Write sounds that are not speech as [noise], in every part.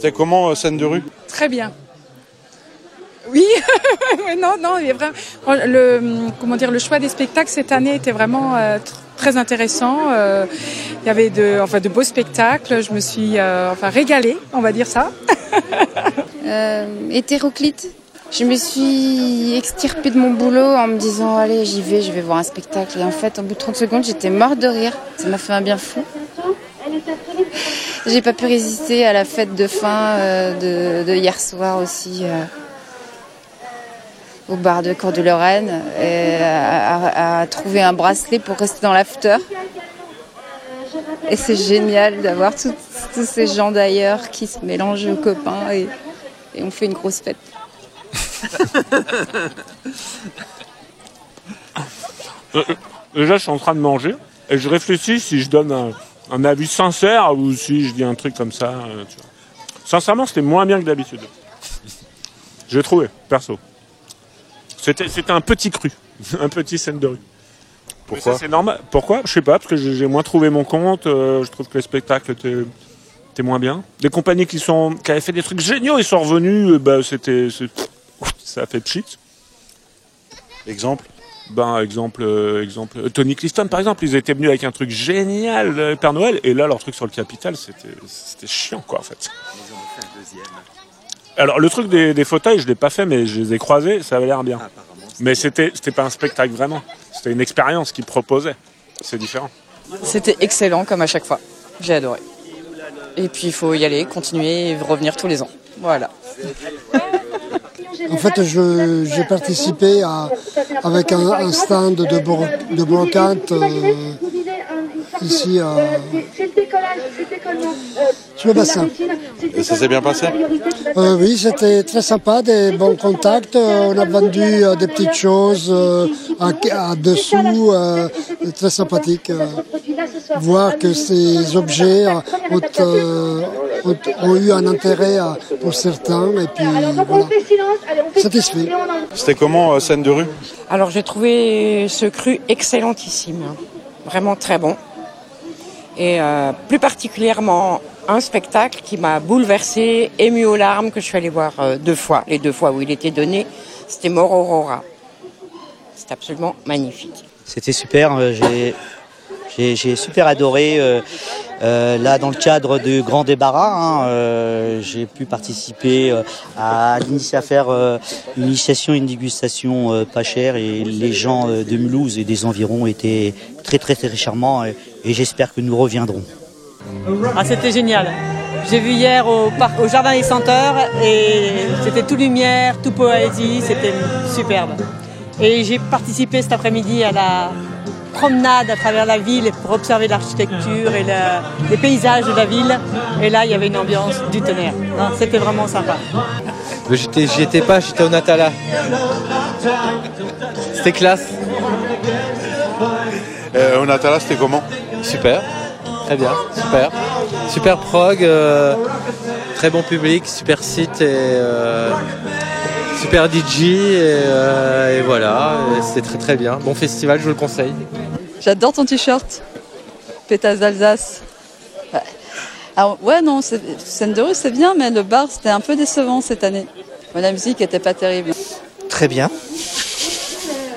C'était comment, scène de rue? Très bien. Oui, [laughs] non, non, il est vraiment. Le, comment dire, le choix des spectacles cette année était vraiment très intéressant. il y avait de, enfin, de beaux spectacles. Je me suis enfin, régalée, on va dire ça. [laughs] hétéroclite. Je me suis extirpée de mon boulot en me disant allez j'y vais, je vais voir un spectacle. Et en fait au bout de 30 secondes j'étais morte de rire. Ça m'a fait un bien fou. J'ai pas pu résister à la fête de fin de, hier soir aussi au bar de Cour de Lorraine et à, trouver un bracelet pour rester dans l'after. Et c'est génial d'avoir tous ces gens d'ailleurs qui se mélangent aux copains et, et on fait une grosse fête. [laughs] Euh, déjà, je suis en train de manger et je réfléchis si je donne un, avis sincère ou si je dis un truc comme ça. Euh, Sincèrement, c'était moins bien que d'habitude. J'ai trouvé, perso. C'était, un petit cru, [laughs] un petit scène de rue. Pourquoi C'est normal. Pourquoi? Je sais pas, parce que j'ai moins trouvé mon compte. Euh, je trouve que le spectacle était, moins bien. Les compagnies qui, sont, qui avaient fait des trucs géniaux, ils sont revenus, bah, c'était, ça a fait pchit. Exemple? Ben, exemple, euh, exemple, euh, Tony Clifton, par exemple, ils étaient venus avec un truc génial, euh, Père Noël, et là, leur truc sur le Capital, c'était chiant, quoi, en fait. Alors, le truc des, fauteuils, je l'ai pas fait, mais je les ai croisés, ça avait l'air bien. Mais c'était, c'était pas un spectacle vraiment. C'était une expérience qu'ils proposaient. C'est différent. C'était excellent, comme à chaque fois. J'ai adoré. Et puis, il faut y aller, continuer et revenir tous les ans. Voilà. En fait, j'ai participé à, avec un, stand de, de brocante euh, ici à, sur le bassin. Et ça s'est bien passé euh, Oui, c'était très sympa, des bons contacts. On a vendu euh, des petites choses à, dessous, très sympathique. voir que ces objets ont, ont, eu un intérêt pour certains et puis voilà, satisfait. C'était comment, scène de rue Alors j'ai trouvé ce cru excellentissime, vraiment très bon. Et euh, plus particulièrement un spectacle qui m'a bouleversé, ému aux larmes, que je suis allée voir euh, deux fois. Les deux fois où il était donné, c'était Mort Aurora. C'est absolument magnifique. C'était super, euh, j'ai super adoré. Là, dans le cadre du grand débarras, hein, j'ai pu participer à, à faire une initiation, une dégustation pas chère et les gens de Mulhouse et des environs étaient très très très charmants et j'espère que nous reviendrons. Ah, c'était génial. J'ai vu hier au, parc, au Jardin des Senteurs et c'était tout lumière, tout poésie, c'était superbe. Et j'ai participé cet après-midi à la promenade à travers la ville pour observer l'architecture et les paysages de la ville. Et là, il y avait une ambiance du tonnerre. C'était vraiment sympa. J'y étais pas, j'étais au Natala. C'était classe. Euh, au Natala, c'était comment? Super, très bien, super. Super prog, euh, très bon public, super site et euh, super DJ euh, et, voilà, c'était très très bien. Bon festival, je vous le conseille. J'adore ton t-shirt, Pétasse d'Alsace. Alors, ouais, non, scène de rue, c'est bien, mais le bar, c'était un peu décevant cette année. la musique était pas terrible. Très bien.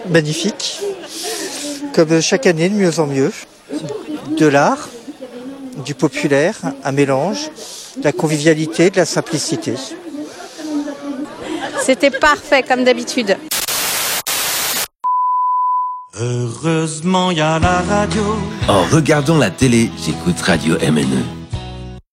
Magnifique. Comme chaque année, de mieux en mieux de l'art, du populaire, un mélange, de la convivialité, de la simplicité. C'était parfait comme d'habitude. Heureusement, il y a la radio. En regardant la télé, j'écoute Radio MNE.